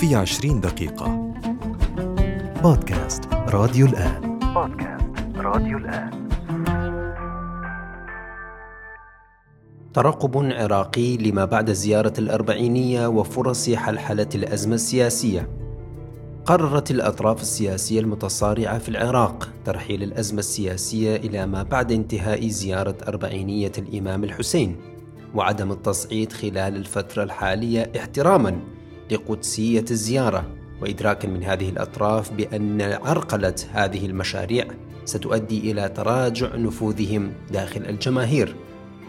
في عشرين دقيقة. بودكاست راديو الآن. بودكاست راديو الآن. ترقب عراقي لما بعد زيارة الأربعينية وفرص حلحلة الأزمة السياسية. قررت الأطراف السياسية المتصارعة في العراق ترحيل الأزمة السياسية إلى ما بعد انتهاء زيارة أربعينية الإمام الحسين وعدم التصعيد خلال الفترة الحالية احتراما. لقدسية الزيارة وإدراكا من هذه الأطراف بأن عرقلة هذه المشاريع ستؤدي إلى تراجع نفوذهم داخل الجماهير.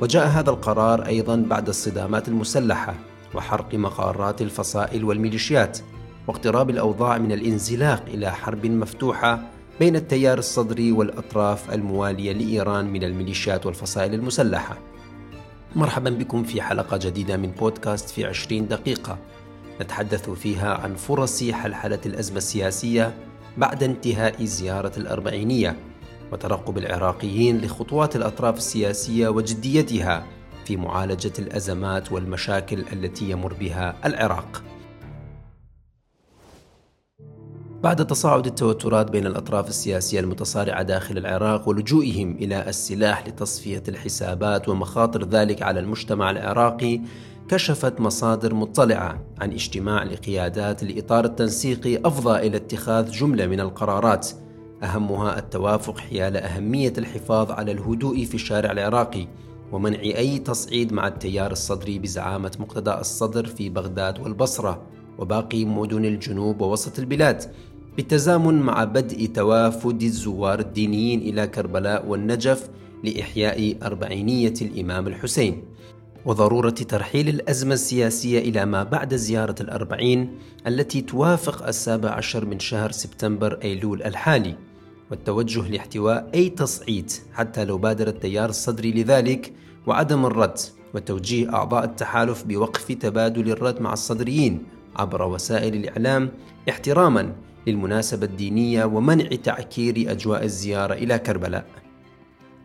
وجاء هذا القرار أيضا بعد الصدامات المسلحة وحرق مقارات الفصائل والميليشيات واقتراب الأوضاع من الانزلاق إلى حرب مفتوحة بين التيار الصدري والأطراف الموالية لإيران من الميليشيات والفصائل المسلحة. مرحبا بكم في حلقة جديدة من بودكاست في عشرين دقيقة. نتحدث فيها عن فرص حلحلة الأزمة السياسية بعد انتهاء زيارة الأربعينية وترقب العراقيين لخطوات الأطراف السياسية وجديتها في معالجة الأزمات والمشاكل التي يمر بها العراق. بعد تصاعد التوترات بين الأطراف السياسية المتصارعة داخل العراق ولجوئهم إلى السلاح لتصفية الحسابات ومخاطر ذلك على المجتمع العراقي كشفت مصادر مطلعة عن اجتماع لقيادات الإطار التنسيقي أفضى إلى اتخاذ جملة من القرارات. أهمها التوافق حيال أهمية الحفاظ على الهدوء في الشارع العراقي ومنع أي تصعيد مع التيار الصدري بزعامة مقتدى الصدر في بغداد والبصرة وباقي مدن الجنوب ووسط البلاد بالتزامن مع بدء توافد الزوار الدينيين إلى كربلاء والنجف لإحياء أربعينية الإمام الحسين. وضرورة ترحيل الأزمة السياسية إلى ما بعد زيارة الأربعين التي توافق السابع عشر من شهر سبتمبر أيلول الحالي والتوجه لاحتواء أي تصعيد حتى لو بادر التيار الصدري لذلك وعدم الرد وتوجيه أعضاء التحالف بوقف تبادل الرد مع الصدريين عبر وسائل الإعلام احتراما للمناسبة الدينية ومنع تعكير أجواء الزيارة إلى كربلاء.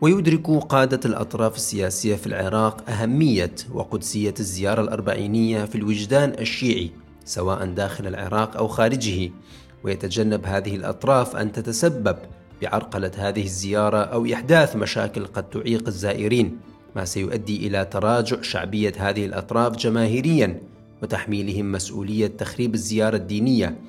ويدرك قادة الأطراف السياسية في العراق أهمية وقدسية الزيارة الأربعينية في الوجدان الشيعي سواء داخل العراق أو خارجه. ويتجنب هذه الأطراف أن تتسبب بعرقلة هذه الزيارة أو إحداث مشاكل قد تعيق الزائرين ما سيؤدي إلى تراجع شعبية هذه الأطراف جماهيريا وتحميلهم مسؤولية تخريب الزيارة الدينية.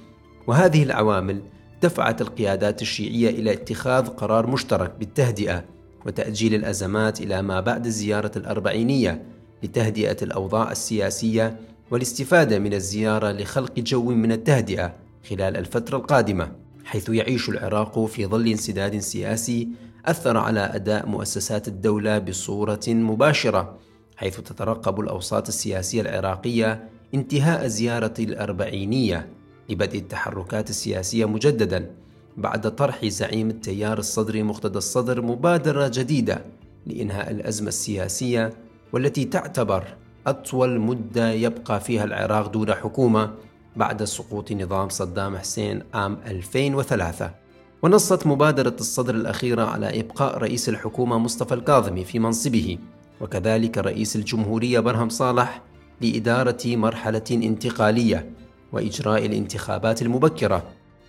وهذه العوامل دفعت القيادات الشيعية إلى اتخاذ قرار مشترك بالتهدئة. وتأجيل الأزمات إلى ما بعد الزيارة الأربعينية لتهدئة الأوضاع السياسية والاستفادة من الزيارة لخلق جو من التهدئة خلال الفترة القادمة حيث يعيش العراق في ظل انسداد سياسي أثر على أداء مؤسسات الدولة بصورة مباشرة حيث تترقب الأوساط السياسية العراقية انتهاء زيارة الأربعينية لبدء التحركات السياسية مجددا. بعد طرح زعيم التيار الصدري مقتدى الصدر مبادرة جديدة لإنهاء الأزمة السياسية والتي تعتبر أطول مدة يبقى فيها العراق دون حكومة بعد سقوط نظام صدام حسين عام 2003 ونصت مبادرة الصدر الأخيرة على إبقاء رئيس الحكومة مصطفى الكاظمي في منصبه وكذلك رئيس الجمهورية برهم صالح لإدارة مرحلة انتقالية وإجراء الانتخابات المبكرة.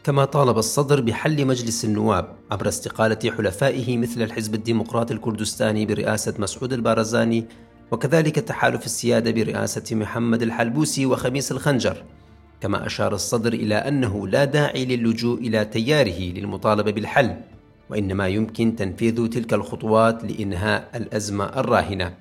كما طالب الصدر بحل مجلس النواب عبر استقالة حلفائه مثل الحزب الديمقراطي الكردستاني برئاسة مسعود البارزاني وكذلك تحالف السيادة برئاسة محمد الحلبوسي وخميس الخنجر. كما أشار الصدر إلى أنه لا داعي للجوء إلى تياره للمطالبة بالحل وإنما يمكن تنفيذ تلك الخطوات لإنهاء الأزمة الراهنة.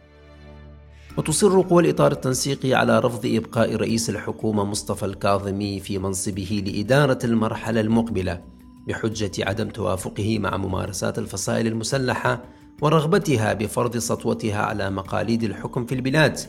وتصر قوى الإطار التنسيقي على رفض إبقاء رئيس الحكومة مصطفى الكاظمي في منصبه لإدارة المرحلة المقبلة بحجة عدم توافقه مع ممارسات الفصائل المسلحة ورغبتها بفرض سطوتها على مقاليد الحكم في البلاد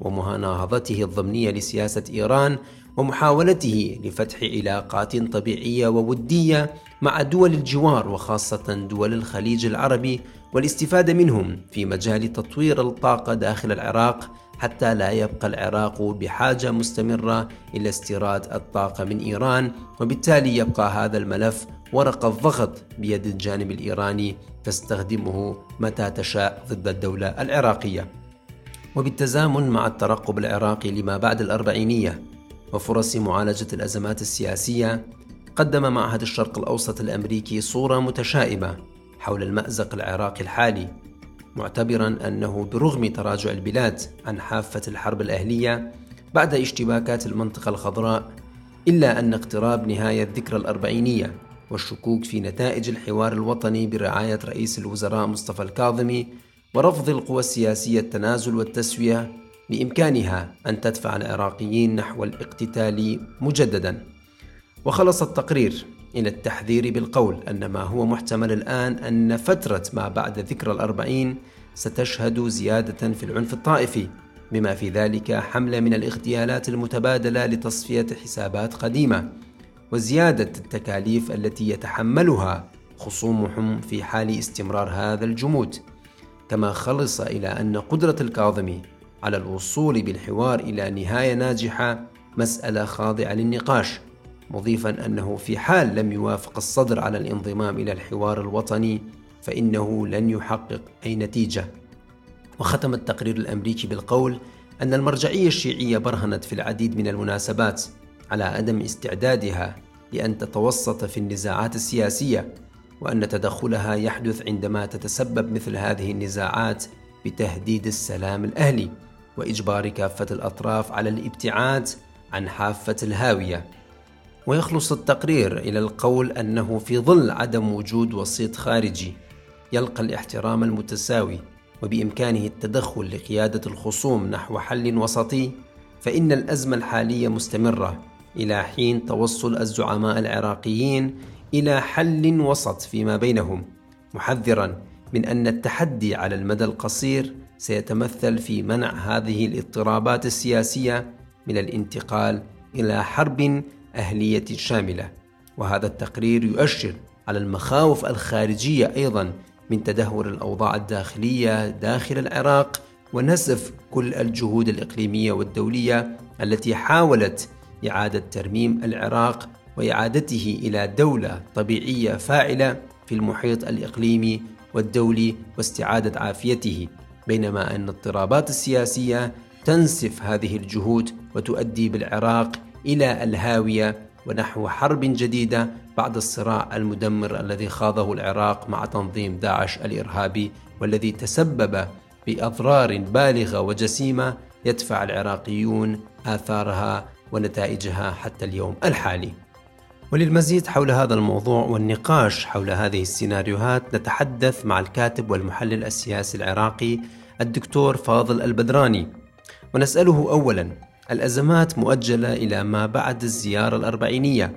ومناهضته الضمنية لسياسة إيران ومحاولته لفتح علاقات طبيعية وودية مع دول الجوار وخاصة دول الخليج العربي والاستفادة منهم في مجال تطوير الطاقة داخل العراق حتى لا يبقى العراق بحاجة مستمرة إلى استيراد الطاقة من إيران وبالتالي يبقى هذا الملف ورقة ضغط بيد الجانب الإيراني تستخدمه متى تشاء ضد الدولة العراقية. وبالتزامن مع الترقب العراقي لما بعد الأربعينية وفرص معالجة الأزمات السياسية قدم معهد الشرق الأوسط الأمريكي صورة متشائمة حول المأزق العراقي الحالي معتبرا أنه برغم تراجع البلاد عن حافة الحرب الأهلية بعد اشتباكات المنطقة الخضراء إلا أن اقتراب نهاية الذكرى الأربعينية والشكوك في نتائج الحوار الوطني برعاية رئيس الوزراء مصطفى الكاظمي ورفض القوى السياسية التنازل والتسوية بإمكانها أن تدفع العراقيين نحو الاقتتال مجددا. وخلص التقرير. إلى التحذير بالقول أن ما هو محتمل الآن أن فترة ما بعد ذكرى الأربعين ستشهد زيادة في العنف الطائفي بما في ذلك حملة من الاغتيالات المتبادلة لتصفية حسابات قديمة وزيادة التكاليف التي يتحملها خصومهم في حال استمرار هذا الجمود. كما خلص إلى أن قدرة الكاظمي على الوصول بالحوار إلى نهاية ناجحة مسألة خاضعة للنقاش. مضيفا أنه في حال لم يوافق الصدر على الانضمام إلى الحوار الوطني فإنه لن يحقق أي نتيجة. وختم التقرير الأمريكي بالقول أن المرجعية الشيعية برهنت في العديد من المناسبات على عدم استعدادها لأن تتوسط في النزاعات السياسية وأن تدخلها يحدث عندما تتسبب مثل هذه النزاعات بتهديد السلام الأهلي وإجبار كافة الأطراف على الابتعاد عن حافة الهاوية. ويخلص التقرير إلى القول أنه في ظل عدم وجود وسيط خارجي يلقى الاحترام المتساوي وبإمكانه التدخل لقيادة الخصوم نحو حل وسطي فإن الأزمة الحالية مستمرة إلى حين توصل الزعماء العراقيين إلى حل وسط فيما بينهم محذرا من أن التحدي على المدى القصير سيتمثل في منع هذه الاضطرابات السياسية من الانتقال إلى حرب أهلية شاملة وهذا التقرير يؤشر على المخاوف الخارجية أيضا من تدهور الأوضاع الداخلية داخل العراق ونسف كل الجهود الإقليمية والدولية التي حاولت إعادة ترميم العراق وإعادته إلى دولة طبيعية فاعلة في المحيط الإقليمي والدولي واستعادة عافيته. بينما أن الاضطرابات السياسية تنسف هذه الجهود وتؤدي بالعراق إلى الهاوية ونحو حرب جديدة بعد الصراع المدمر الذي خاضه العراق مع تنظيم داعش الإرهابي والذي تسبب بأضرار بالغة وجسيمة يدفع العراقيون آثارها ونتائجها حتى اليوم الحالي. وللمزيد حول هذا الموضوع والنقاش حول هذه السيناريوهات نتحدث مع الكاتب والمحلل السياسي العراقي الدكتور فاضل البدراني ونسأله أولا الأزمات مؤجلة إلى ما بعد الزيارة الأربعينية.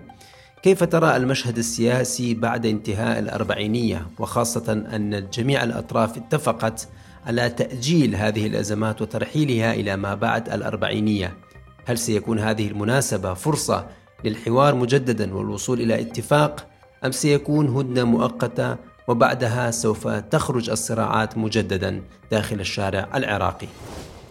كيف ترى المشهد السياسي بعد انتهاء الأربعينية؟ وخاصة أن جميع الأطراف اتفقت على تأجيل هذه الأزمات وترحيلها إلى ما بعد الأربعينية. هل سيكون هذه المناسبة فرصة للحوار مجددا والوصول إلى اتفاق أم سيكون هدنة مؤقتة وبعدها سوف تخرج الصراعات مجددا داخل الشارع العراقي؟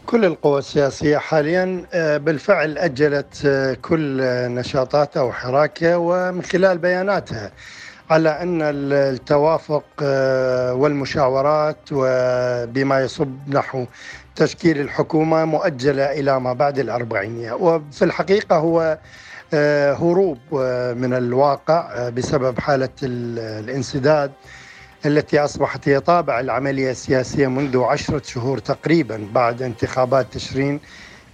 كل القوى السياسية حاليا آه، بالفعل أجلت آه، كل نشاطاتها وحراكها ومن خلال بياناتها على أن التوافق آه، والمشاورات وبما يصب نحو تشكيل الحكومة مؤجلة إلى ما بعد الأربعينية وفي الحقيقة هو هروب من الواقع بسبب حالة الانسداد التي أصبحت هي طابع العملية السياسية منذ عشرة شهور تقريبا بعد انتخابات تشرين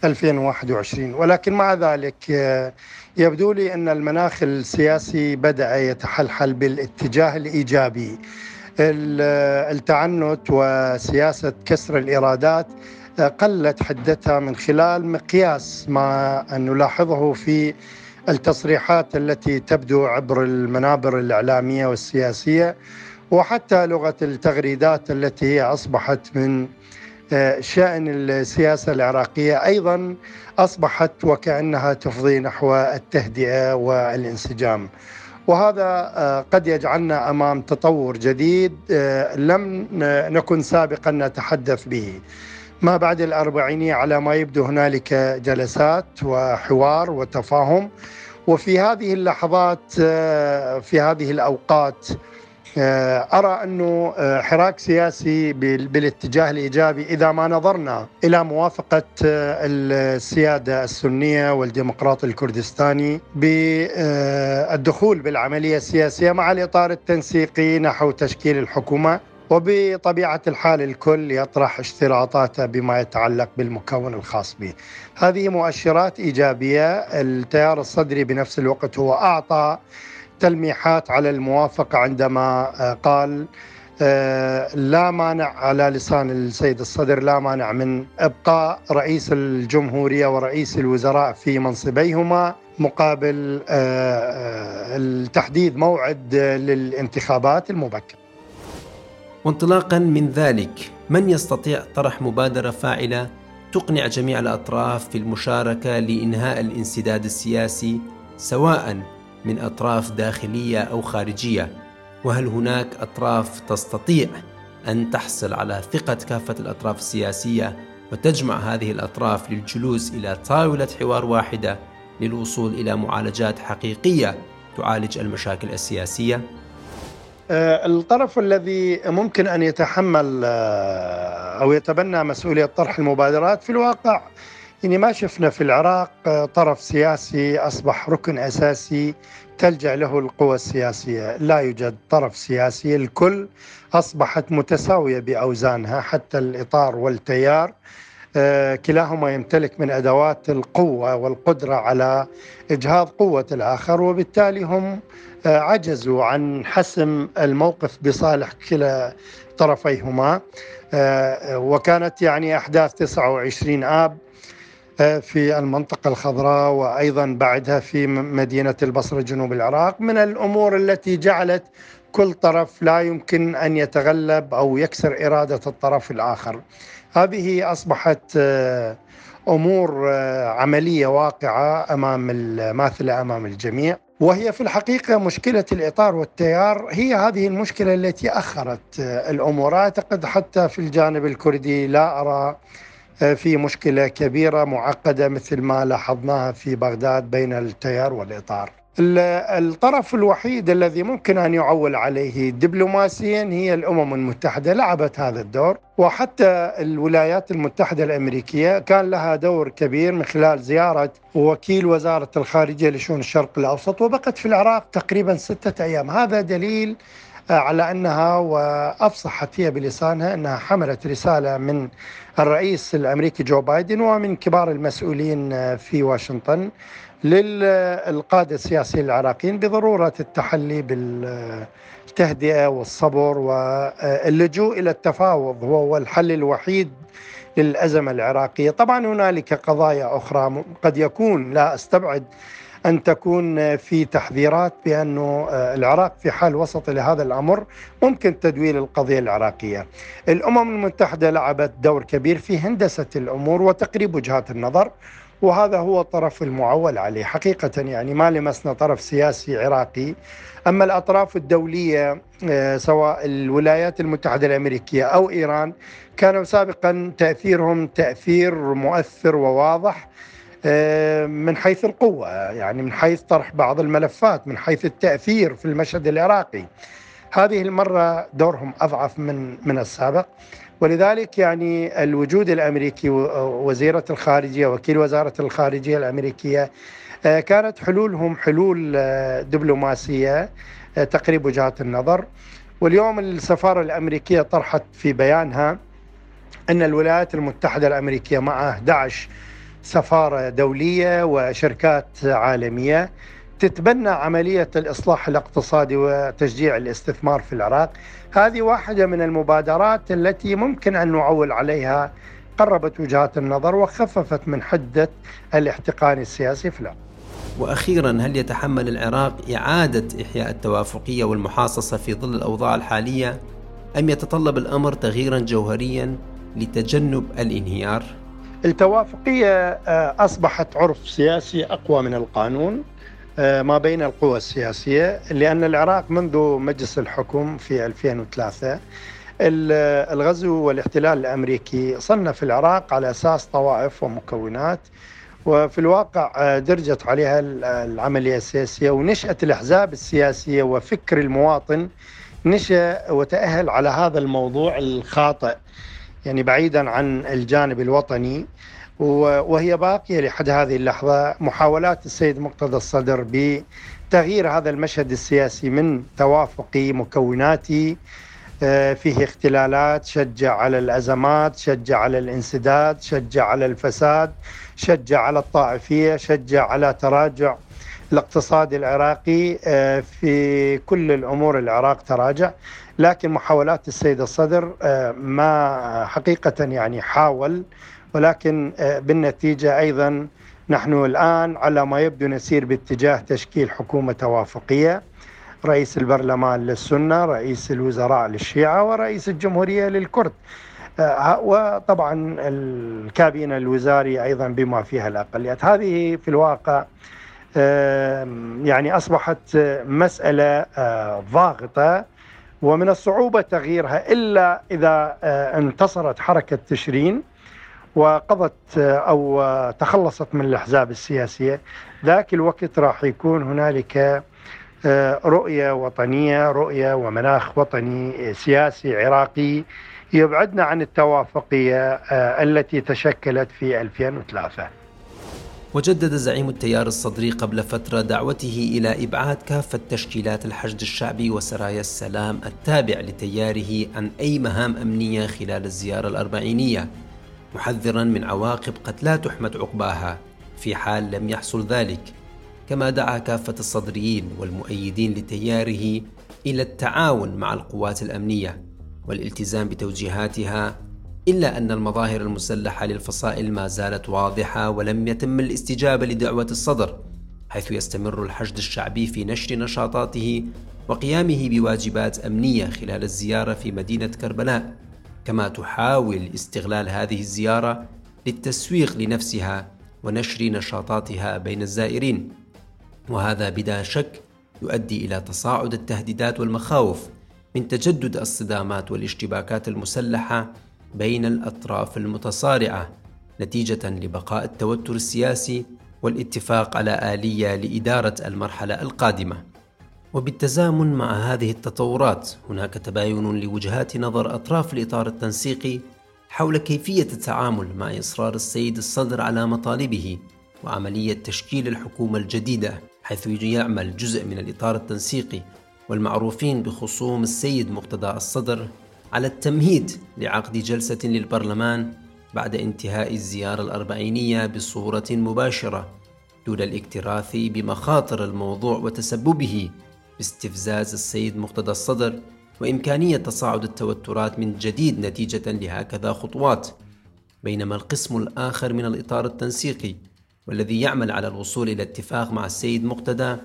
2021 ولكن مع ذلك آه، يبدو لي أن المناخ السياسي بدأ يتحلحل بالاتجاه الإيجابي. التعنت وسياسة كسر الإيرادات آه، قلت حدتها من خلال مقياس ما نلاحظه في التصريحات التي تبدو عبر المنابر الإعلامية والسياسية. وحتى لغة التغريدات التي هي أصبحت من آه، شأن السياسة العراقية أيضا أصبحت وكأنها تفضي نحو التهدئة والانسجام. وهذا آه، قد يجعلنا أمام تطور جديد آه، لم نكن سابقا نتحدث به. ما بعد الأربعينية على ما يبدو هنالك جلسات وحوار وتفاهم. وفي هذه اللحظات في هذه الأوقات آه، أرى أنه آه، حراك سياسي بالاتجاه الإيجابي إذا ما نظرنا إلى موافقة آه، السيادة السنية والديمقراط الكردستاني بالدخول بالعملية السياسية مع الإطار التنسيقي نحو تشكيل الحكومة وبطبيعة الحال الكل يطرح اشتراطاته بما يتعلق بالمكون الخاص به. هذه مؤشرات إيجابية التيار الصدري بنفس الوقت هو أعطى تلميحات على الموافقة عندما آه، قال آه، لا مانع على لسان السيد الصدر لا مانع من إبقاء رئيس الجمهورية ورئيس الوزراء في منصبيهما مقابل آه، التحديد موعد للانتخابات المبكره. وانطلاقا من ذلك من يستطيع طرح مبادرة فاعلة تقنع جميع الأطراف في المشاركة لإنهاء الانسداد السياسي سواء من أطراف داخلية أو خارجية وهل هناك أطراف تستطيع أن تحصل على ثقة كافة الأطراف السياسية وتجمع هذه الأطراف للجلوس إلى طاولة حوار واحدة للوصول إلى معالجات حقيقية تعالج المشاكل السياسية؟ آه، الطرف الذي ممكن أن يتحمل آه، أو يتبنى مسؤولية طرح المبادرات في الواقع يعني ما شفنا في العراق آه، طرف سياسي أصبح ركن أساسي تلجأ له القوى السياسية، لا يوجد طرف سياسي، الكل أصبحت متساوية بأوزانها حتى الإطار والتيار آه، كلاهما يمتلك من أدوات القوة والقدرة على إجهاض قوة الآخر وبالتالي هم آه، عجزوا عن حسم الموقف بصالح كلا طرفيهما. وكانت يعني أحداث 29 آب في المنطقة الخضراء وأيضا بعدها في مدينة البصرة جنوب العراق من الأمور التي جعلت كل طرف لا يمكن أن يتغلب أو يكسر إرادة الطرف الآخر. هذه أصبحت آه، أمور آه، عملية واقعة أمام الماثلة أمام الجميع. وهي في الحقيقة مشكلة الإطار والتيار هي هذه المشكلة التي أخرت آه، الأمور. أعتقد حتى في الجانب الكردي لا آه، في مشكلة كبيرة معقدة مثل ما لاحظناها في بغداد بين التيار والإطار. الطرف الوحيد الذي ممكن أن يعول عليه دبلوماسيا هي الأمم المتحدة لعبت هذا الدور. وحتى الولايات المتحدة الأمريكية كان لها دور كبير من خلال زيارة وكيل وزارة الخارجية لشؤون الشرق الأوسط وبقت في العراق تقريبا ستة أيام. هذا دليل على أنها وأفصحت هي بلسانها أنها حملت رسالة من الرئيس الأمريكي جو بايدن ومن كبار المسؤولين في واشنطن للقاده السياسيين العراقيين بضرورة التحلي بالتهدئة والصبر واللجوء إلى التفاوض هو الحل الوحيد للأزمة العراقية، طبعا هنالك قضايا أخرى قد يكون لا أستبعد أن تكون في تحذيرات بأنه آه، العراق في حال وسط لهذا الأمر ممكن تدويل القضية العراقية. الأمم المتحدة لعبت دور كبير في هندسة الأمور وتقريب وجهات النظر وهذا هو الطرف المعول عليه. حقيقة يعني ما لمسنا طرف سياسي عراقي. أما الأطراف الدولية آه، سواء الولايات المتحدة الأمريكية أو إيران كانوا سابقا تأثيرهم تأثير مؤثر وواضح. من حيث القوة يعني من حيث طرح بعض الملفات من حيث التأثير في المشهد العراقي. هذه المرة دورهم أضعف من من السابق. ولذلك يعني الوجود الأمريكي وزيرة الخارجية وكيل وزارة الخارجية الأمريكية آه، كانت حلولهم حلول آه، دبلوماسية تقريب وجهات النظر. واليوم السفارة الأمريكية طرحت في بيانها أن الولايات المتحدة الأمريكية مع 11 سفارة دولية وشركات عالمية تتبنى عملية الإصلاح الاقتصادي وتشجيع الاستثمار في العراق. هذه واحدة من المبادرات التي ممكن أن نعول عليها قربت وجهات النظر وخففت من حدة الاحتقان السياسي في العراق. وأخيرا هل يتحمل العراق إعادة إحياء التوافقية والمحاصصة في ظل الأوضاع الحالية؟ أم يتطلب الأمر تغييرا جوهريا لتجنب الانهيار؟ التوافقية آه، أصبحت عرف سياسي أقوى من القانون آه، ما بين القوى السياسية لأن العراق منذ مجلس الحكم في 2003 الغزو والاحتلال الأمريكي صنف العراق على أساس طوائف ومكونات وفي الواقع آه، درجت عليها العملية السياسية ونشأة الأحزاب السياسية وفكر المواطن نشأ وتأهل على هذا الموضوع الخاطئ. يعني بعيدا عن الجانب الوطني وهي باقية لحد هذه اللحظة محاولات السيد مقتدى الصدر بتغيير هذا المشهد السياسي من توافقي مكوناتي آه، فيه اختلالات شجع على الأزمات شجع على الانسداد شجع على الفساد شجع على الطائفية شجع على تراجع الاقتصاد العراقي آه، في كل الأمور العراق تراجع. لكن محاولات السيد الصدر آه، ما حقيقة يعني حاول ولكن بالنتيجة أيضا نحن الآن على ما يبدو نسير باتجاه تشكيل حكومة توافقية رئيس البرلمان للسنة رئيس الوزراء للشيعة ورئيس الجمهورية للكرد. آه، وطبعا الكابينة الوزاري أيضا بما فيها الأقليات. هذه في الواقع يعني أصبحت مسألة آه، ضاغطة ومن الصعوبة تغييرها إلا إذا آه، انتصرت حركة تشرين وقضت أو تخلصت من الأحزاب السياسية. ذاك الوقت راح يكون هنالك آه، رؤية وطنية رؤية ومناخ وطني سياسي عراقي يبعدنا عن التوافقية آه، التي تشكلت في 2003 وجدد زعيم التيار الصدري قبل فترة دعوته إلى إبعاد كافة تشكيلات الحشد الشعبي وسرايا السلام التابع لتياره عن أي مهام أمنية خلال الزيارة الأربعينية محذرا من عواقب قد لا تحمد عقباها. في حال لم يحصل ذلك كما دعا كافة الصدريين والمؤيدين لتياره إلى التعاون مع القوات الأمنية والالتزام بتوجيهاتها إلا أن المظاهر المسلحة للفصائل ما زالت واضحة ولم يتم الاستجابة لدعوة الصدر حيث يستمر الحشد الشعبي في نشر نشاطاته وقيامه بواجبات أمنية خلال الزيارة في مدينة كربلاء. كما تحاول استغلال هذه الزيارة للتسويق لنفسها ونشر نشاطاتها بين الزائرين. وهذا بلا شك يؤدي إلى تصاعد التهديدات والمخاوف من تجدد الصدامات والاشتباكات المسلحة بين الأطراف المتصارعة نتيجة لبقاء التوتر السياسي والاتفاق على آلية لإدارة المرحلة القادمة. وبالتزامن مع هذه التطورات هناك تباين لوجهات نظر أطراف الإطار التنسيقي حول كيفية التعامل مع إصرار السيد الصدر على مطالبه وعملية تشكيل الحكومة الجديدة حيث يعمل جزء من الإطار التنسيقي والمعروفين بخصوم السيد مقتدى الصدر على التمهيد لعقد جلسة للبرلمان بعد انتهاء الزيارة الأربعينية بصورة مباشرة دون الاكتراث بمخاطر الموضوع وتسببه باستفزاز السيد مقتدى الصدر وإمكانية تصاعد التوترات من جديد نتيجة لهكذا خطوات بينما القسم الآخر من الإطار التنسيقي والذي يعمل على الوصول إلى اتفاق مع السيد مقتدى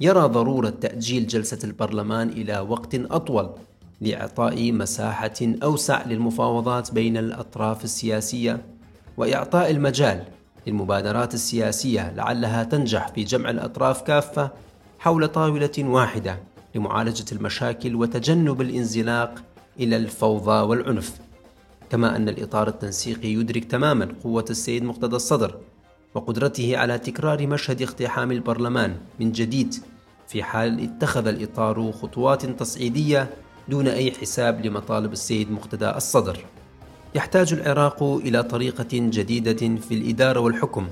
يرى ضرورة تأجيل جلسة البرلمان إلى وقت أطول لإعطاء مساحة أوسع للمفاوضات بين الأطراف السياسية وإعطاء المجال للمبادرات السياسية لعلها تنجح في جمع الأطراف كافة حول طاولة واحدة لمعالجة المشاكل وتجنب الانزلاق إلى الفوضى والعنف. كما أن الإطار التنسيقي يدرك تماما قوة السيد مقتدى الصدر وقدرته على تكرار مشهد اقتحام البرلمان من جديد في حال اتخذ الإطار خطوات تصعيدية دون أي حساب لمطالب السيد مقتدى الصدر. يحتاج العراق إلى طريقة جديدة في الإدارة والحكم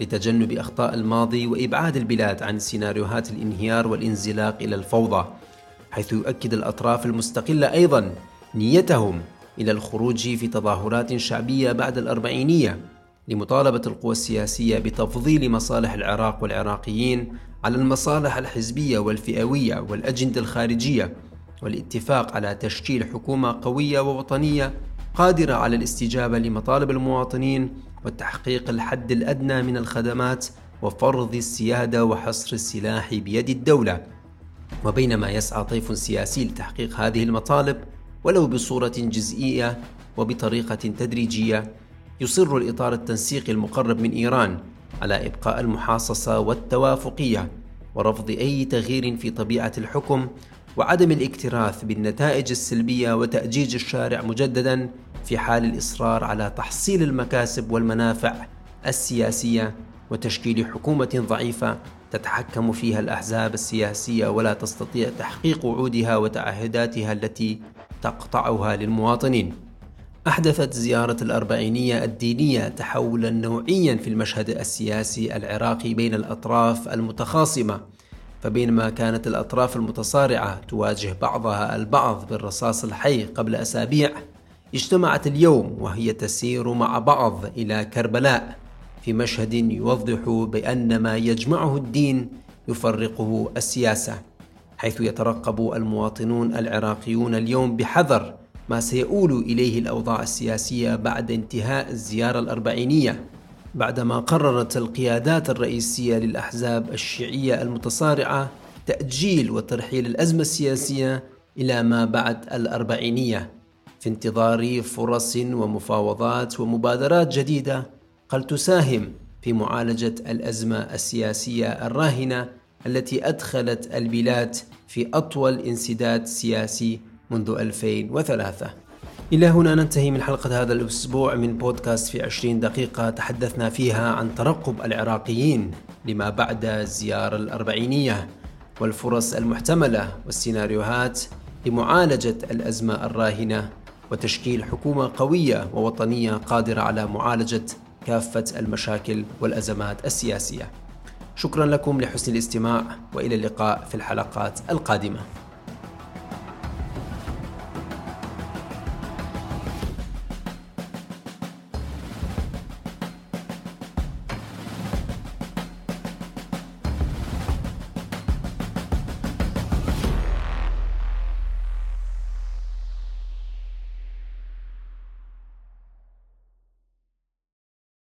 لتجنب أخطاء الماضي وإبعاد البلاد عن سيناريوهات الانهيار والانزلاق إلى الفوضى، حيث يؤكد الأطراف المستقلة أيضا نيتهم إلى الخروج في تظاهرات شعبية بعد الأربعينية لمطالبة القوى السياسية بتفضيل مصالح العراق والعراقيين على المصالح الحزبية والفئوية والأجندة الخارجية والاتفاق على تشكيل حكومة قوية ووطنية قادرة على الاستجابة لمطالب المواطنين وتحقيق الحد الأدنى من الخدمات وفرض السيادة وحصر السلاح بيد الدولة. وبينما يسعى طيف سياسي لتحقيق هذه المطالب ولو بصورة جزئية وبطريقة تدريجية يصر الإطار التنسيقي المقرب من إيران على إبقاء المحاصصة والتوافقية ورفض أي تغيير في طبيعة الحكم وعدم الاكتراث بالنتائج السلبية وتأجيج الشارع مجددا في حال الإصرار على تحصيل المكاسب والمنافع السياسية وتشكيل حكومة ضعيفة تتحكم فيها الأحزاب السياسية ولا تستطيع تحقيق وعودها وتعهداتها التي تقطعها للمواطنين. أحدثت زيارة الأربعينية الدينية تحولا نوعيا في المشهد السياسي العراقي بين الأطراف المتخاصمة فبينما كانت الأطراف المتصارعة تواجه بعضها البعض بالرصاص الحي قبل أسابيع اجتمعت اليوم وهي تسير مع بعض إلى كربلاء في مشهد يوضح بأن ما يجمعه الدين يفرقه السياسة حيث يترقب المواطنون العراقيون اليوم بحذر ما سيؤول إليه الأوضاع السياسية بعد انتهاء الزيارة الأربعينية. بعدما قررت القيادات الرئيسية للأحزاب الشيعية المتصارعة تأجيل وترحيل الأزمة السياسية إلى ما بعد الأربعينية في انتظار فرص ومفاوضات ومبادرات جديدة قد تساهم في معالجة الأزمة السياسية الراهنة التي أدخلت البلاد في أطول انسداد سياسي منذ 2003 إلى هنا ننتهي من حلقة هذا الأسبوع من بودكاست في 20 دقيقة تحدثنا فيها عن ترقب العراقيين لما بعد الزيارة الأربعينية والفرص المحتملة والسيناريوهات لمعالجة الأزمة الراهنة وتشكيل حكومة قوية ووطنية قادرة على معالجة كافة المشاكل والأزمات السياسية. شكرا لكم لحسن الاستماع وإلى اللقاء في الحلقات القادمة